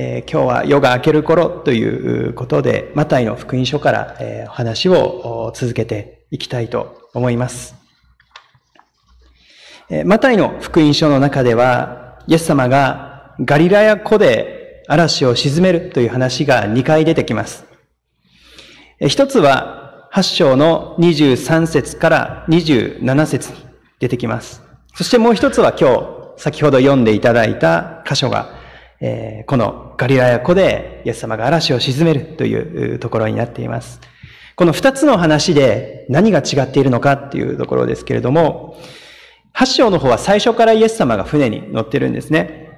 えー、今日は夜が明ける頃ということで、マタイの福音書から、えー、お話を続けていきたいと思います。えー、マタイの福音書の中では、イエス様がガリラヤ湖で嵐を沈めるという話が2回出てきます。一つは8章の23節から27節に出てきます。そしてもう一つは今日先ほど読んでいただいた箇所がえー、このガリラヤ湖でイエス様が嵐を沈めるというところになっています。この二つの話で何が違っているのかっていうところですけれども、八章の方は最初からイエス様が船に乗ってるんですね。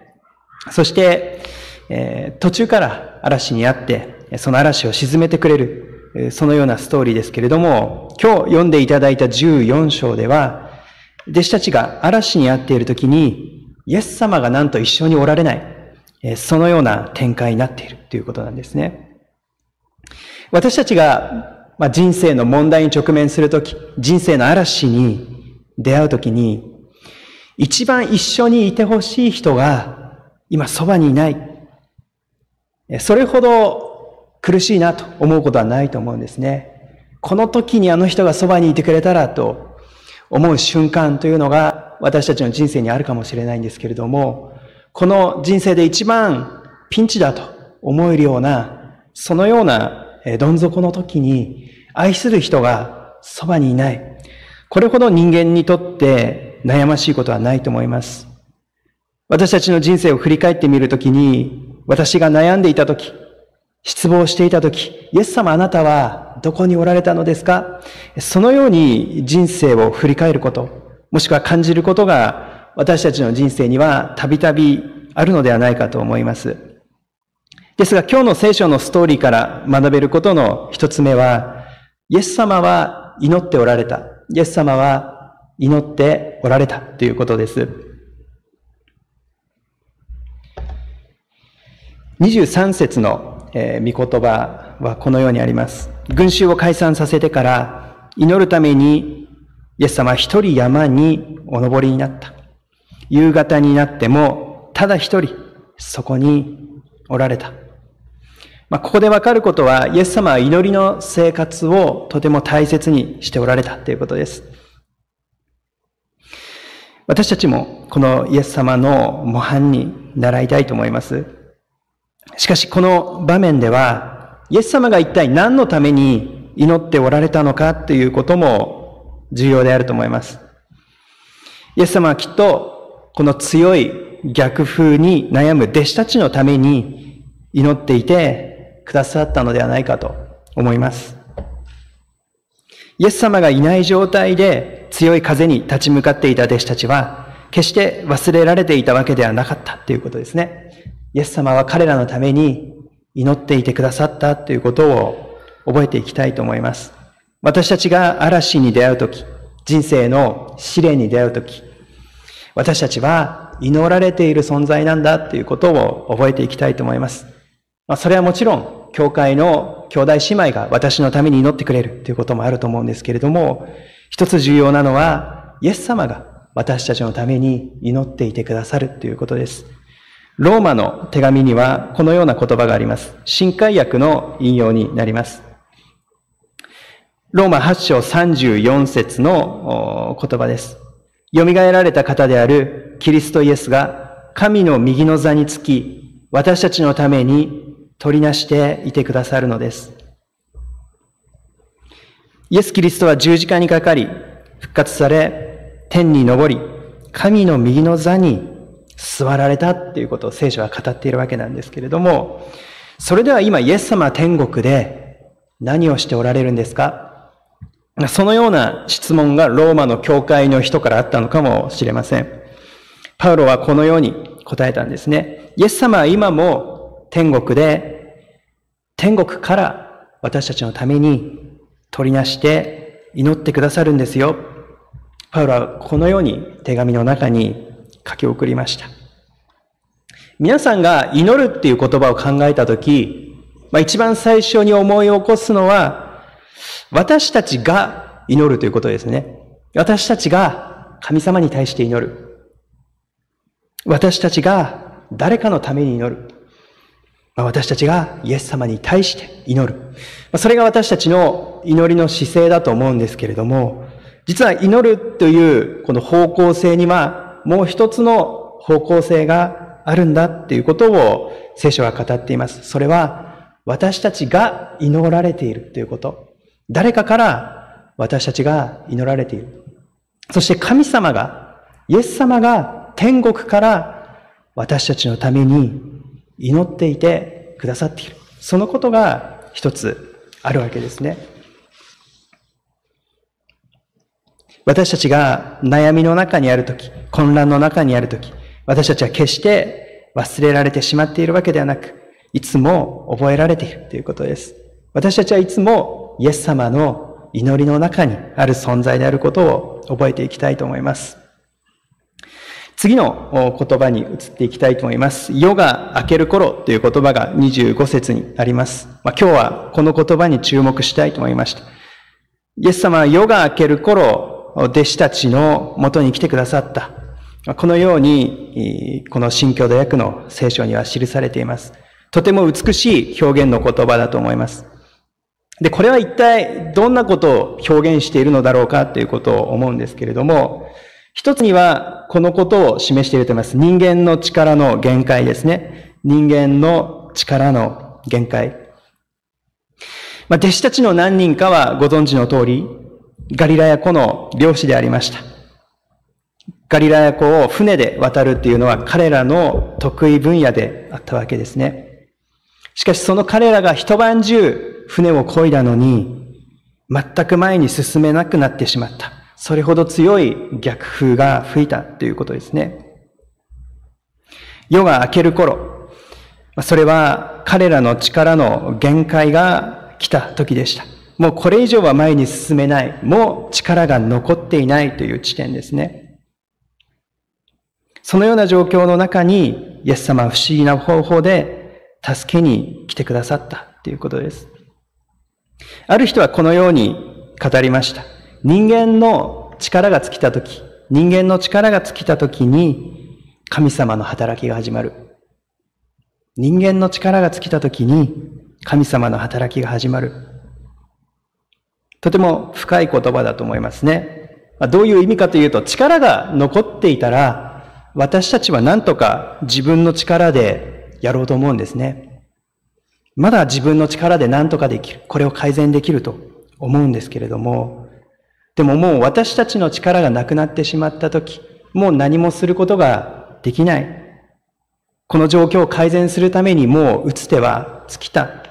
そして、えー、途中から嵐にあって、その嵐を沈めてくれる、そのようなストーリーですけれども、今日読んでいただいた14章では、弟子たちが嵐にあっている時に、イエス様がなんと一緒におられない。そのような展開になっているということなんですね。私たちが人生の問題に直面するとき、人生の嵐に出会うときに、一番一緒にいてほしい人が今そばにいない。それほど苦しいなと思うことはないと思うんですね。この時にあの人がそばにいてくれたらと思う瞬間というのが私たちの人生にあるかもしれないんですけれども、この人生で一番ピンチだと思えるような、そのようなどん底の時に愛する人がそばにいない。これほど人間にとって悩ましいことはないと思います。私たちの人生を振り返ってみるときに、私が悩んでいたとき、失望していたとき、イエス様あなたはどこにおられたのですか？そのように人生を振り返ること、もしくは感じることが私たちの人生にはたびたびあるのではないかと思います。ですが今日の聖書のストーリーから学べることの一つ目は、イエス様は祈っておられた。イエス様は祈っておられたということです。23節の、えー、御言葉はこのようにあります。群衆を解散させてから祈るためにイエス様は一人山にお登りになった。夕方になっても、ただ一人、そこにおられた。まあ、ここでわかることは、イエス様は祈りの生活をとても大切にしておられたということです。私たちもこのイエス様の模範に習いたいと思います。しかしこの場面では、イエス様が一体何のために祈っておられたのかということも重要であると思います。イエス様はきっとこの強い逆風に悩む弟子たちのために祈っていてくださったのではないかと思います。イエス様がいない状態で強い風に立ち向かっていた弟子たちは、決して忘れられていたわけではなかったということですね。イエス様は彼らのために祈っていてくださったということを覚えていきたいと思います。私たちが嵐に出会うとき、人生の試練に出会うとき、私たちは祈られている存在なんだということを覚えていきたいと思います。まあ、それはもちろん、教会の兄弟姉妹が私のために祈ってくれるということもあると思うんですけれども、一つ重要なのは、イエス様が私たちのために祈っていてくださるということです。ローマの手紙にはこのような言葉があります。新海訳の引用になります。ローマ8章34節の言葉です。蘇られた方であるキリストイエスが神の右の座につき、私たちのために取りなしていてくださるのです。イエス・キリストは十字架にかかり、復活され、天に昇り、神の右の座に座られたっていうことを聖書は語っているわけなんですけれども、それでは今イエス様は天国で何をしておられるんですか？そのような質問がローマの教会の人からあったのかもしれません。パウロはこのように答えたんですね。イエス様は今も天国で、天国から私たちのために取りなして祈ってくださるんですよ。パウロはこのように手紙の中に書き送りました。皆さんが祈るっていう言葉を考えたとき、まあ、一番最初に思い起こすのは私たちが祈るということですね。私たちが神様に対して祈る。私たちが誰かのために祈る。私たちがイエス様に対して祈る。それが私たちの祈りの姿勢だと思うんですけれども、実は祈るというこの方向性にはもう一つの方向性があるんだっていうことを聖書は語っています。それは私たちが祈られているということ。誰かから私たちが祈られている。そして神様が、イエス様が天国から私たちのために祈っていてくださっている。そのことが一つあるわけですね。私たちが悩みの中にあるとき、混乱の中にあるとき、私たちは決して忘れられてしまっているわけではなく、いつも覚えられているということです。私たちはいつもイエス様の祈りの中にある存在であることを覚えていきたいと思います。次の言葉に移っていきたいと思います。夜が明ける頃という言葉が25節にあります。まあ、今日はこの言葉に注目したいと思いました。イエス様は夜が明ける頃、弟子たちのもとに来てくださった。このように、この新教土訳の聖書には記されています。とても美しい表現の言葉だと思います。で、これは一体どんなことを表現しているのだろうかということを思うんですけれども、一つには、このことを示していると思います。人間の力の限界ですね。人間の力の限界。まあ、弟子たちの何人かはご存知の通り、ガリラヤ湖の漁師でありました。ガリラヤ湖を船で渡るっていうのは彼らの得意分野であったわけですね。しかしその彼らが一晩中船を漕いだのに、全く前に進めなくなってしまった。それほど強い逆風が吹いたということですね。夜が明ける頃、それは彼らの力の限界が来た時でした。もうこれ以上は前に進めない。もう力が残っていないという地点ですね。そのような状況の中に、イエス様は不思議な方法で助けに来てくださったということです。ある人はこのように語りました。人間の力が尽きたとき、人間の力が尽きたときに、神様の働きが始まる。人間の力が尽きたときに、神様の働きが始まる。とても深い言葉だと思いますね。どういう意味かというと、力が残っていたら、私たちは何とか自分の力でやろうと思うんですね。まだ自分の力で何とかできる。これを改善できると思うんですけれども、でももう私たちの力がなくなってしまったとき、もう何もすることができない。この状況を改善するためにもう打つ手は尽きた。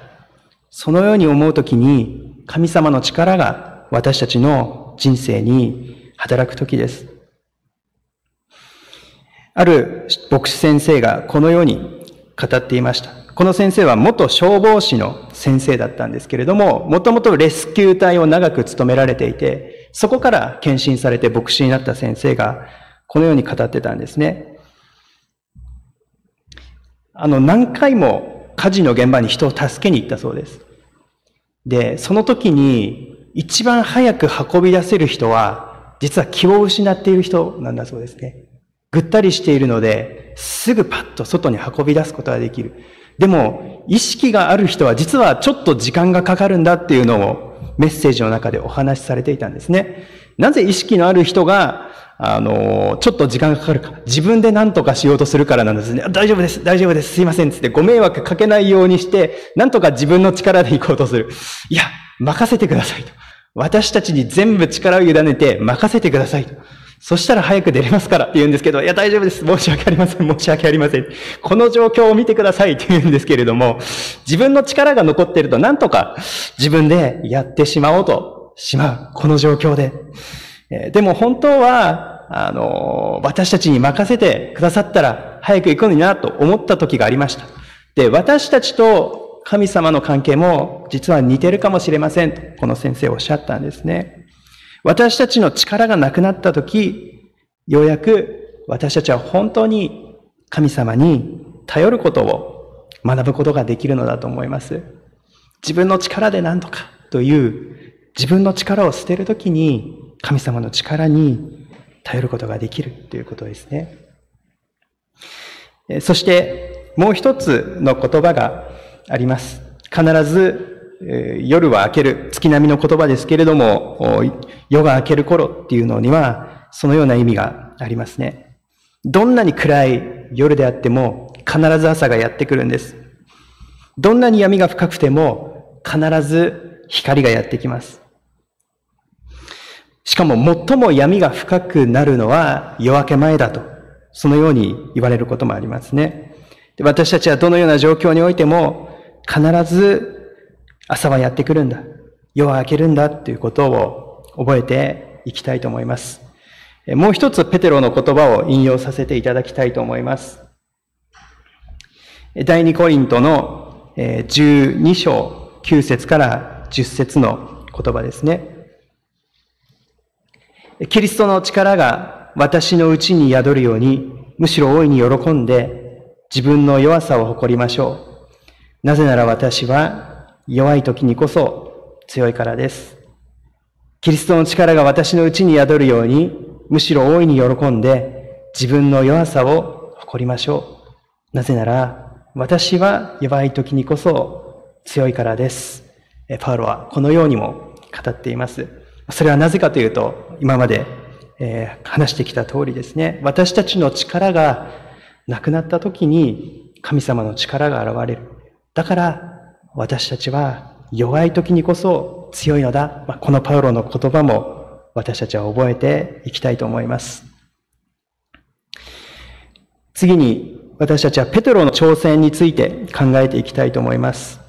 そのように思うときに、神様の力が私たちの人生に働くときです。ある牧師先生がこのように語っていました。この先生は元消防士の先生だったんですけれども、もともとレスキュー隊を長く務められていて、そこから献身されて牧師になった先生が、このように語ってたんですね。あの、何回も火事の現場に人を助けに行ったそうです。で、その時に一番早く運び出せる人は、実は気を失っている人なんだそうですね。ぐったりしているので、すぐパッと外に運び出すことができる。でも、意識がある人は実はちょっと時間がかかるんだっていうのをメッセージの中でお話しされていたんですね。なぜ意識のある人が、あの、ちょっと時間がかかるか。自分で何とかしようとするからなんですね。大丈夫です、大丈夫です、すいません、つってご迷惑かけないようにして、なんとか自分の力で行こうとする。いや、任せてくださいと。私たちに全部力を委ねて任せてくださいと。そしたら早く出れますからって言うんですけど、いや大丈夫です。申し訳ありません。申し訳ありません。この状況を見てくださいって言うんですけれども、自分の力が残っているとなんとか自分でやってしまおうとしまう。この状況で。えでも本当は、あの、私たちに任せてくださったら早く行くのになと思った時がありました。で、私たちと神様の関係も実は似てるかもしれませんと、この先生おっしゃったんですね。私たちの力がなくなった時、ようやく私たちは本当に神様に頼ることを学ぶことができるのだと思います。自分の力で何とかという自分の力を捨てるときに神様の力に頼ることができるということですね。そしてもう一つの言葉があります。必ず、夜は明ける、月並みの言葉ですけれども、夜が明ける頃っていうのには、そのような意味がありますね。どんなに暗い夜であっても、必ず朝がやってくるんです。どんなに闇が深くても、必ず光がやってきます。しかも最も闇が深くなるのは夜明け前だと、そのように言われることもありますね。で私たちはどのような状況においても、必ず朝はやってくるんだ。夜は明けるんだということを覚えていきたいと思います。もう一つペテロの言葉を引用させていただきたいと思います。第二コリントの12章9節から10節の言葉ですね。キリストの力が私のうちに宿るように、むしろ大いに喜んで自分の弱さを誇りましょう。なぜなら私は弱い時にこそ強いからです。キリストの力が私のうちに宿るように、むしろ大いに喜んで自分の弱さを誇りましょう。なぜなら、私は弱い時にこそ強いからです。パウロはこのようにも語っています。それはなぜかというと、今まで、え話してきた通りですね。私たちの力がなくなった時に神様の力が現れる。だから私たちは弱い時にこそ強いのだ。まあ、このパウロの言葉も私たちは覚えていきたいと思います。次に私たちはペテロの挑戦について考えていきたいと思います。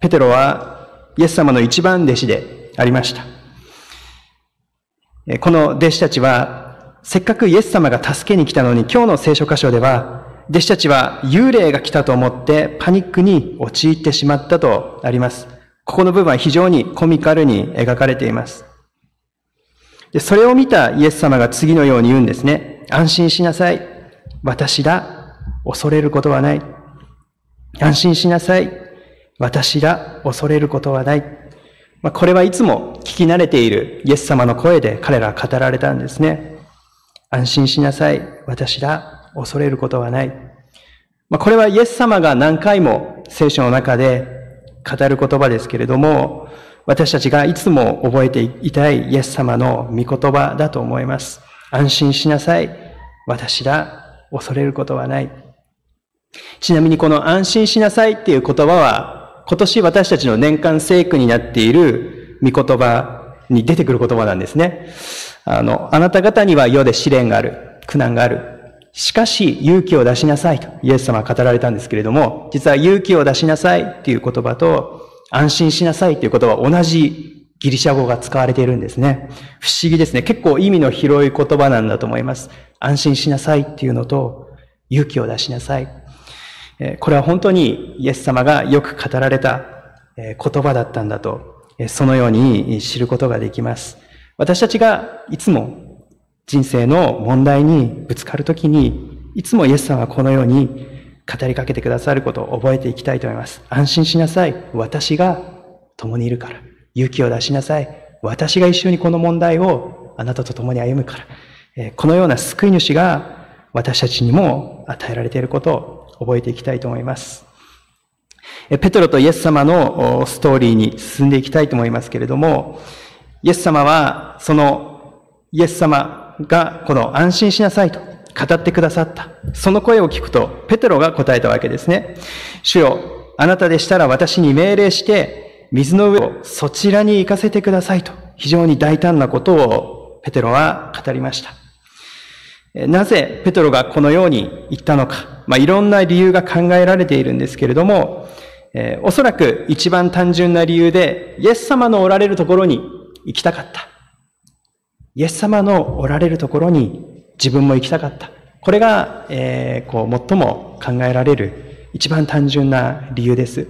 ペテロはイエス様の一番弟子でありました。この弟子たちはせっかくイエス様が助けに来たのに今日の聖書箇所では弟子たちは幽霊が来たと思ってパニックに陥ってしまったとあります。ここの部分は非常にコミカルに描かれています。で、それを見たイエス様が次のように言うんですね。安心しなさい。私だ。恐れることはない。安心しなさい。私だ。恐れることはない。まあ、これはいつも聞き慣れているイエス様の声で彼らは語られたんですね。安心しなさい。私だ。恐れることはない。まあ、これはイエス様が何回も聖書の中で語る言葉ですけれども、私たちがいつも覚えていたいイエス様の御言葉だと思います。安心しなさい。私だ。恐れることはない。ちなみにこの安心しなさいっていう言葉は、今年私たちの年間聖句になっている御言葉に出てくる言葉なんですね。あの、あなた方には世で試練がある。苦難がある。しかし勇気を出しなさいとイエス様は語られたんですけれども、実は勇気を出しなさいっていう言葉と安心しなさいっていう言葉は同じギリシャ語が使われているんですね。不思議ですね。結構意味の広い言葉なんだと思います。安心しなさいっていうのと勇気を出しなさい。これは本当にイエス様がよく語られた言葉だったんだと、そのように知ることができます。私たちがいつも人生の問題にぶつかるときに、いつもイエス様はこのように語りかけてくださることを覚えていきたいと思います。安心しなさい。私が共にいるから。勇気を出しなさい。私が一緒にこの問題をあなたと共に歩むから。このような救い主が私たちにも与えられていることを覚えていきたいと思います。ペトロとイエス様のストーリーに進んでいきたいと思いますけれども、イエス様はそのイエス様がこの安心しなさいと語ってくださった。その声を聞くと、ペテロが答えたわけですね。主よ、あなたでしたら私に命令して、水の上をそちらに行かせてくださいと、非常に大胆なことをペテロは語りました。なぜペテロがこのように言ったのか、まあ、いろんな理由が考えられているんですけれども、えー、おそらく一番単純な理由で、イエス様のおられるところに行きたかった。イエス様のおられるところに自分も行きたかった。これが、えー、こう、最も考えられる一番単純な理由です。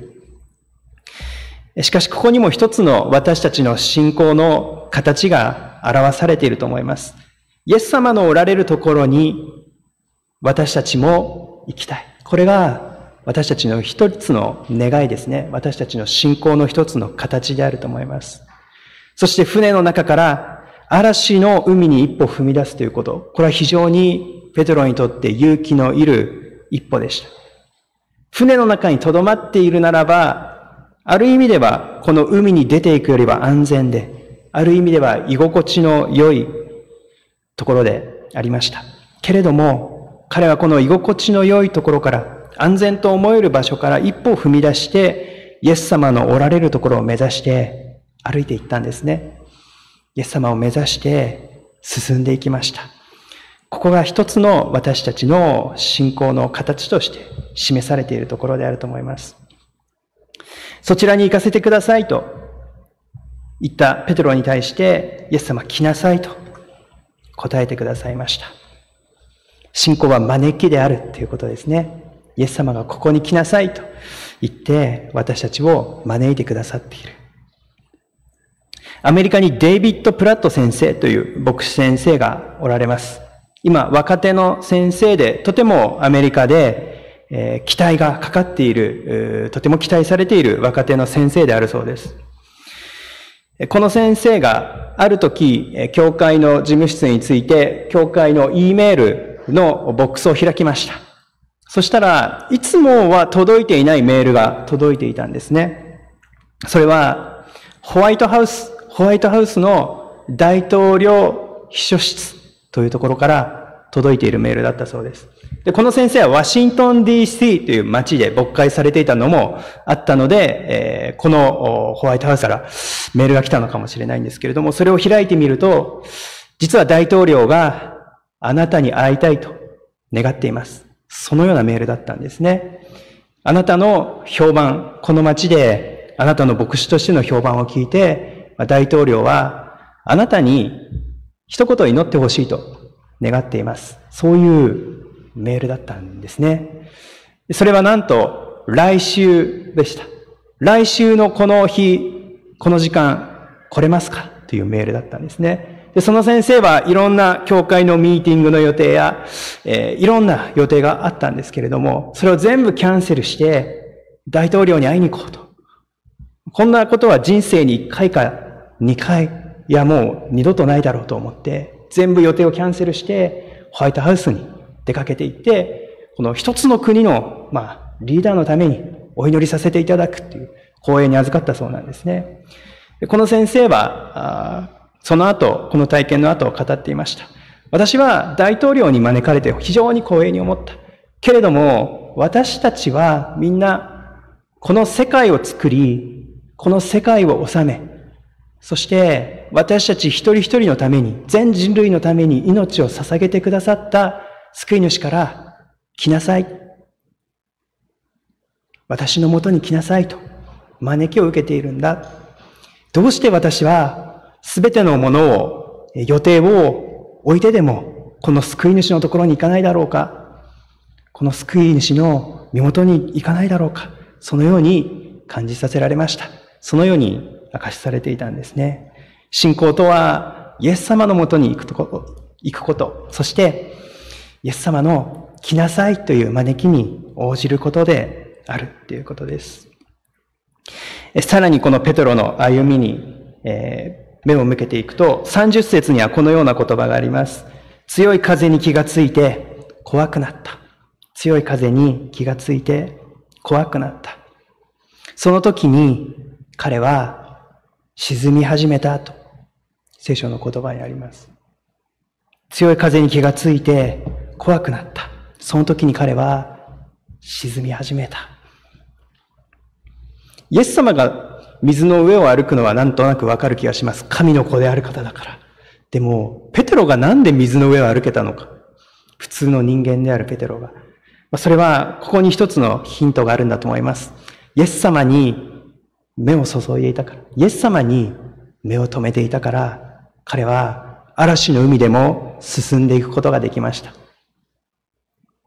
しかし、ここにも一つの私たちの信仰の形が表されていると思います。イエス様のおられるところに私たちも行きたい。これが私たちの一つの願いですね。私たちの信仰の一つの形であると思います。そして船の中から嵐の海に一歩踏み出すということ。これは非常にペトロにとって勇気のいる一歩でした。船の中に留まっているならば、ある意味ではこの海に出ていくよりは安全で、ある意味では居心地の良いところでありました。けれども、彼はこの居心地の良いところから、安全と思える場所から一歩踏み出して、イエス様のおられるところを目指して歩いていったんですね。イエス様を目指して進んでいきました。ここが一つの私たちの信仰の形として示されているところであると思います。そちらに行かせてくださいと言ったペトロに対して、イエス様来なさいと答えてくださいました。信仰は招きであるということですね。イエス様がここに来なさいと言って私たちを招いてくださっている。アメリカにデイビッド・プラット先生という牧師先生がおられます。今、若手の先生で、とてもアメリカで、えー、期待がかかっている、とても期待されている若手の先生であるそうです。この先生がある時、教会の事務室について、教会の E メールのボックスを開きました。そしたらいつもは届いていないメールが届いていたんですね。それは、ホワイトハウス、ホワイトハウスの大統領秘書室というところから届いているメールだったそうです。で、この先生はワシントン DC という街で牧会されていたのもあったので、えー、このホワイトハウスからメールが来たのかもしれないんですけれども、それを開いてみると、実は大統領があなたに会いたいと願っています。そのようなメールだったんですね。あなたの評判、この街であなたの牧師としての評判を聞いて、大統領はあなたに一言祈ってほしいと願っています。そういうメールだったんですね。それはなんと来週でした。来週のこの日、この時間来れますか？というメールだったんですね。でその先生はいろんな教会のミーティングの予定や、えー、いろんな予定があったんですけれども、それを全部キャンセルして、大統領に会いに行こうと。こんなことは人生に1回か2回いやもう二度とないだろうと思って、全部予定をキャンセルして、ホワイトハウスに出かけていって、この一つの国の、まあ、リーダーのためにお祈りさせていただくっていう光栄に預かったそうなんですね。この先生は、その後、この体験の後を語っていました。私は大統領に招かれて非常に光栄に思った。けれども、私たちはみんな、この世界を作り、この世界を治め、そして私たち一人一人のために、全人類のために命を捧げてくださった救い主から来なさい。私のもとに来なさいと招きを受けているんだ。どうして私は全てのものを、予定を置いてでも、この救い主のところに行かないだろうか。この救い主の身元に行かないだろうか。そのように感じさせられました。そのように明かしされていたんですね。信仰とは、イエス様のもとに行くと行くこと、そして、イエス様の来なさいという招きに応じることであるということです。さらにこのペトロの歩みに、え、目を向けていくと、30節にはこのような言葉があります。強い風に気がついて怖くなった。強い風に気がついて怖くなった。その時に彼は沈み始めたと、聖書の言葉にあります。強い風に気がついて怖くなった。その時に彼は沈み始めた。イエス様が水の上を歩くのはなんとなくわかる気がします。神の子である方だから。でも、ペテロがなんで水の上を歩けたのか。普通の人間であるペテロが。それは、ここに一つのヒントがあるんだと思います。イエス様に目を注いでいたから、イエス様に目を留めていたから、彼は嵐の海でも進んでいくことができました。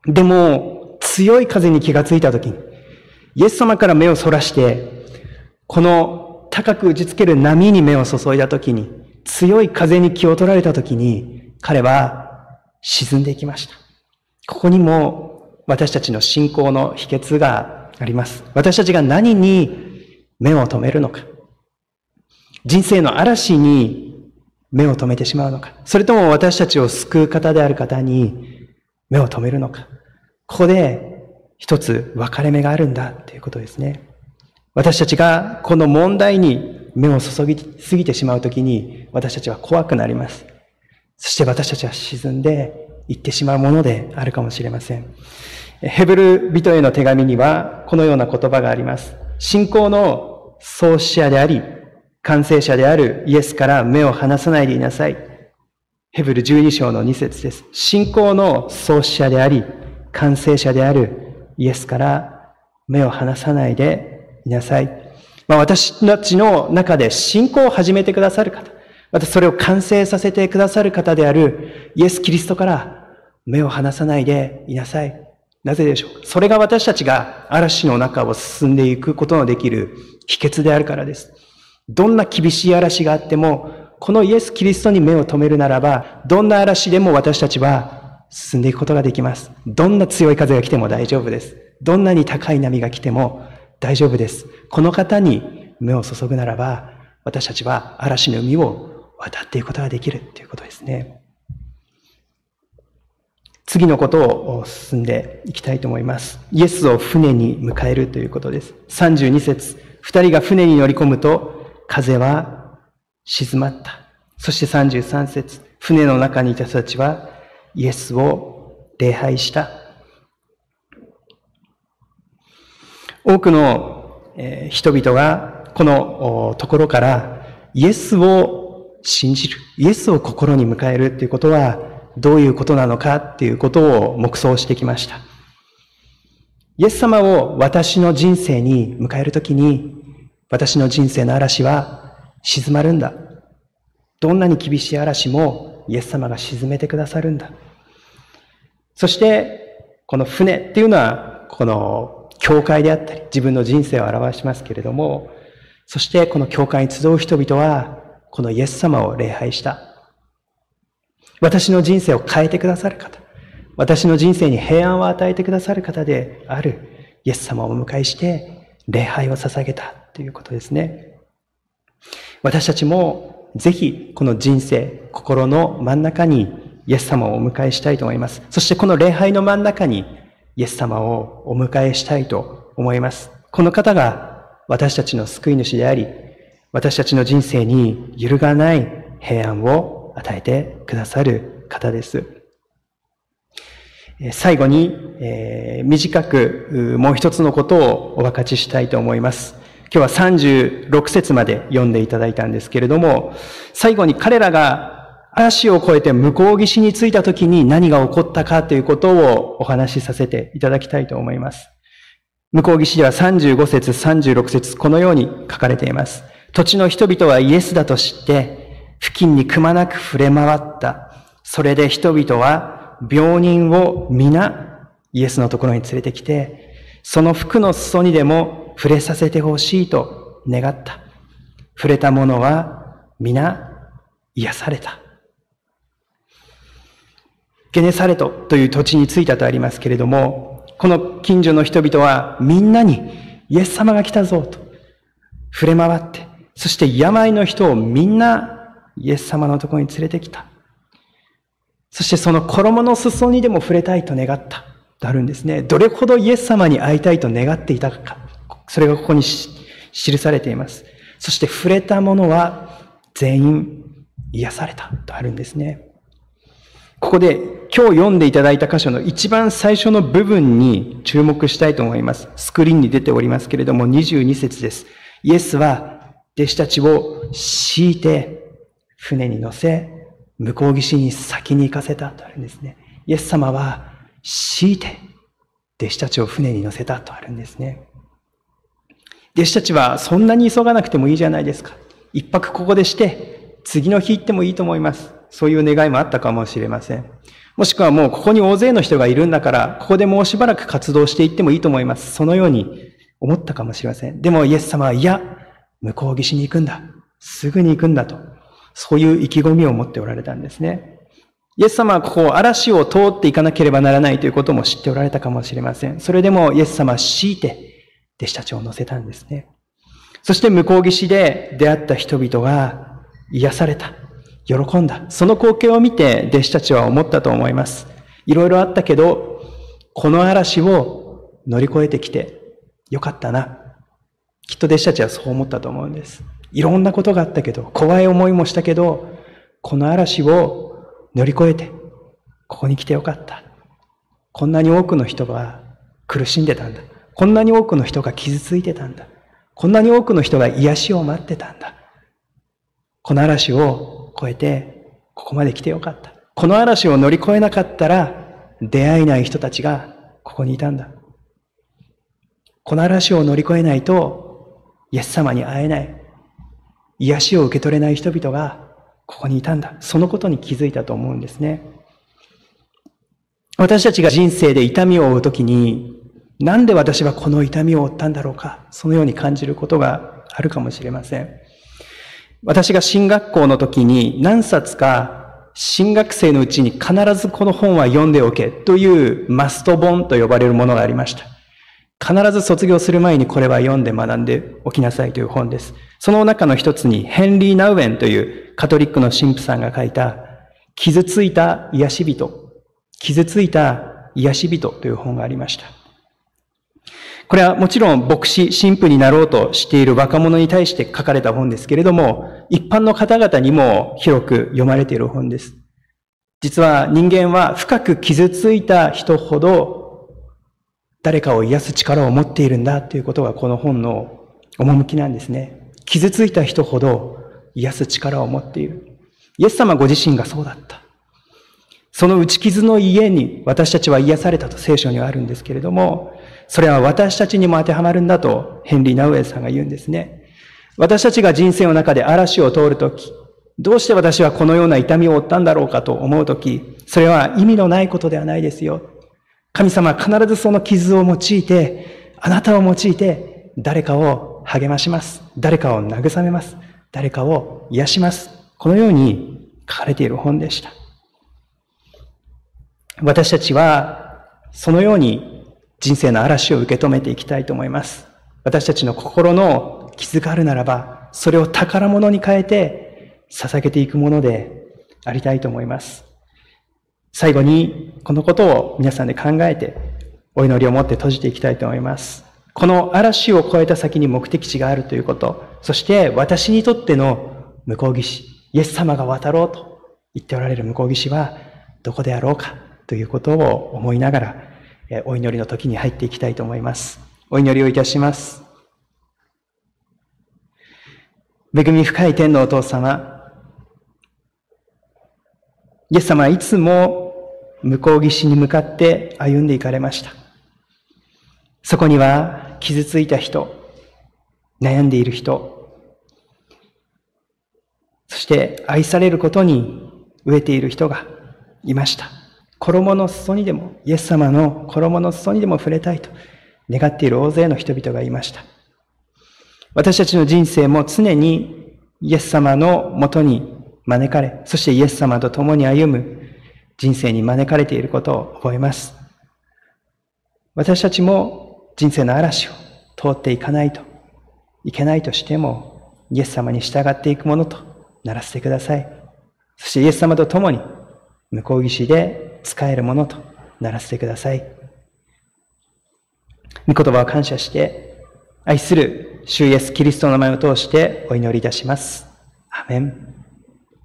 でも、強い風に気がついたときに、イエス様から目をそらして、この高く打ちつける波に目を注いだときに、強い風に気を取られたときに、彼は沈んでいきました。ここにも私たちの信仰の秘訣があります。私たちが何に目を留めるのか？人生の嵐に目を留めてしまうのか？それとも私たちを救う方である方に目を留めるのか？ここで一つ分かれ目があるんだということですね。私たちがこの問題に目を注ぎすぎてしまうときに私たちは怖くなります。そして私たちは沈んでいってしまうものであるかもしれません。ヘブル人への手紙にはこのような言葉があります。信仰の創始者であり、完成者であるイエスから目を離さないでいなさい。ヘブル12章の2節です。信仰の創始者であり、完成者であるイエスから目を離さないでいなさい。まあ、私たちの中で信仰を始めてくださる方、またそれを完成させてくださる方であるイエス・キリストから目を離さないでいなさい。なぜでしょうか？それが私たちが嵐の中を進んでいくことのできる秘訣であるからです。どんな厳しい嵐があっても、このイエス・キリストに目を留めるならば、どんな嵐でも私たちは進んでいくことができます。どんな強い風が来ても大丈夫です。どんなに高い波が来ても大丈夫です。この方に目を注ぐならば、私たちは嵐の海を渡っていくことができるということですね。次のことを進んでいきたいと思います。イエスを船に迎えるということです。32節二人が船に乗り込むと、風は静まった。そして33節船の中にいた人たちはイエスを礼拝した。多くの人々がこのところからイエスを信じる、イエスを心に迎えるということはどういうことなのかっていうことを黙想してきました。イエス様を私の人生に迎えるときに、私の人生の嵐は静まるんだ。どんなに厳しい嵐もイエス様が沈めてくださるんだ。そして、この船っていうのは、この教会であったり、自分の人生を表しますけれども、そしてこの教会に集う人々は、このイエス様を礼拝した。私の人生を変えてくださる方、私の人生に平安を与えてくださる方であるイエス様をお迎えして礼拝を捧げたということですね。私たちもぜひこの人生、心の真ん中にイエス様をお迎えしたいと思います。そしてこの礼拝の真ん中にイエス様をお迎えしたいと思います。この方が私たちの救い主であり、私たちの人生に揺るがない平安を与えてくださる方です。最後に、えー、短くもう一つのことをお分かちしたいと思います。今日は36節まで読んでいただいたんですけれども、最後に彼らが嵐を越えて向こう岸に着いた時に何が起こったかということをお話しさせていただきたいと思います。向こう岸では35節、36節、このように書かれています。土地の人々はイエスだと知って、付近にくまなく触れ回った。それで人々は病人を皆イエスのところに連れてきて、その服の裾にでも触れさせてほしいと願った。触れた者は皆癒された。ゲネサレトという土地に着いたとありますけれども、この近所の人々はみんなにイエス様が来たぞと触れ回って、そして病の人をみんなイエス様のところに連れてきた。そしてその衣の裾にでも触れたいと願った。とあるんですね。どれほどイエス様に会いたいと願っていたか。それがここに記されています。そして触れた者は全員癒されたとあるんですね。ここで今日読んでいただいた箇所の一番最初の部分に注目したいと思います。スクリーンに出ておりますけれども22節です。イエスは弟子たちを敷いて船に乗せ、向こう岸に先に行かせたとあるんですね。イエス様は強いて弟子たちを船に乗せたとあるんですね。弟子たちはそんなに急がなくてもいいじゃないですか。一泊ここでして、次の日行ってもいいと思います。そういう願いもあったかもしれません。もしくはもうここに大勢の人がいるんだから、ここでもうしばらく活動していってもいいと思います。そのように思ったかもしれません。でもイエス様は、いや、向こう岸に行くんだ。すぐに行くんだと。そういう意気込みを持っておられたんですね。イエス様はここ嵐を通っていかなければならないということも知っておられたかもしれません。それでもイエス様は強いて弟子たちを乗せたんですね。そして向こう岸で出会った人々が癒された。喜んだ。その光景を見て弟子たちは思ったと思います。いろいろあったけど、この嵐を乗り越えてきてよかったな。きっと弟子たちはそう思ったと思うんです。いろんなことがあったけど、怖い思いもしたけど、この嵐を乗り越えて、ここに来てよかった。こんなに多くの人が苦しんでたんだ。こんなに多くの人が傷ついてたんだ。こんなに多くの人が癒しを待ってたんだ。この嵐を越えて、ここまで来てよかった。この嵐を乗り越えなかったら、出会えない人たちがここにいたんだ。この嵐を乗り越えないと、イエス様に会えない。癒しを受け取れない人々がここにいたんだ。そのことに気づいたと思うんですね。私たちが人生で痛みを負うときに、なんで私はこの痛みを負ったんだろうか、そのように感じることがあるかもしれません。私が進学校の時に何冊か新学生のうちに必ずこの本は読んでおけというマスト本と呼ばれるものがありました。必ず卒業する前にこれは読んで学んでおきなさいという本です。その中の一つにヘンリー・ナウエンというカトリックの神父さんが書いた傷ついた癒し人、傷ついた癒し人という本がありました。これはもちろん牧師、神父になろうとしている若者に対して書かれた本ですけれども、一般の方々にも広く読まれている本です。実は人間は深く傷ついた人ほど誰かを癒す力を持っているんだということがこの本の趣なんですね。傷ついた人ほど癒す力を持っている。イエス様ご自身がそうだった。その打ち傷の家に私たちは癒されたと聖書にはあるんですけれども、それは私たちにも当てはまるんだとヘンリー・ナウエルさんが言うんですね。私たちが人生の中で嵐を通るとき、どうして私はこのような痛みを負ったんだろうかと思うとき、それは意味のないことではないですよ。神様は必ずその傷を用いて、あなたを用いて、誰かを励まします。誰かを慰めます。誰かを癒します。このように書かれている本でした。私たちは、そのように人生の嵐を受け止めていきたいと思います。私たちの心の傷があるならば、それを宝物に変えて捧げていくものでありたいと思います。最後に、このことを皆さんで考えて、お祈りを持って閉じていきたいと思います。この嵐を越えた先に目的地があるということ、そして私にとっての向こう岸、イエス様が渡ろうと言っておられる向こう岸はどこであろうかということを思いながら、お祈りの時に入っていきたいと思います。お祈りをいたします。恵み深い天のお父様、イエス様はいつも向こう岸に向かって歩んでいかれました。そこには傷ついた人、悩んでいる人、そして愛されることに飢えている人がいました。衣の裾にでも、イエス様の衣の裾にでも触れたいと願っている大勢の人々がいました。私たちの人生も常にイエス様のもとに招かれ、そしてイエス様と共に歩む人生に招かれていることを覚えます。私たちも人生の嵐を通っていかないといけないとしても、イエス様に従っていくものとならせてください。そしてイエス様と共に向こう岸で使えるものとならせてください。御言葉を感謝して、愛する主イエスキリストの名前を通してお祈りいたします。アメン。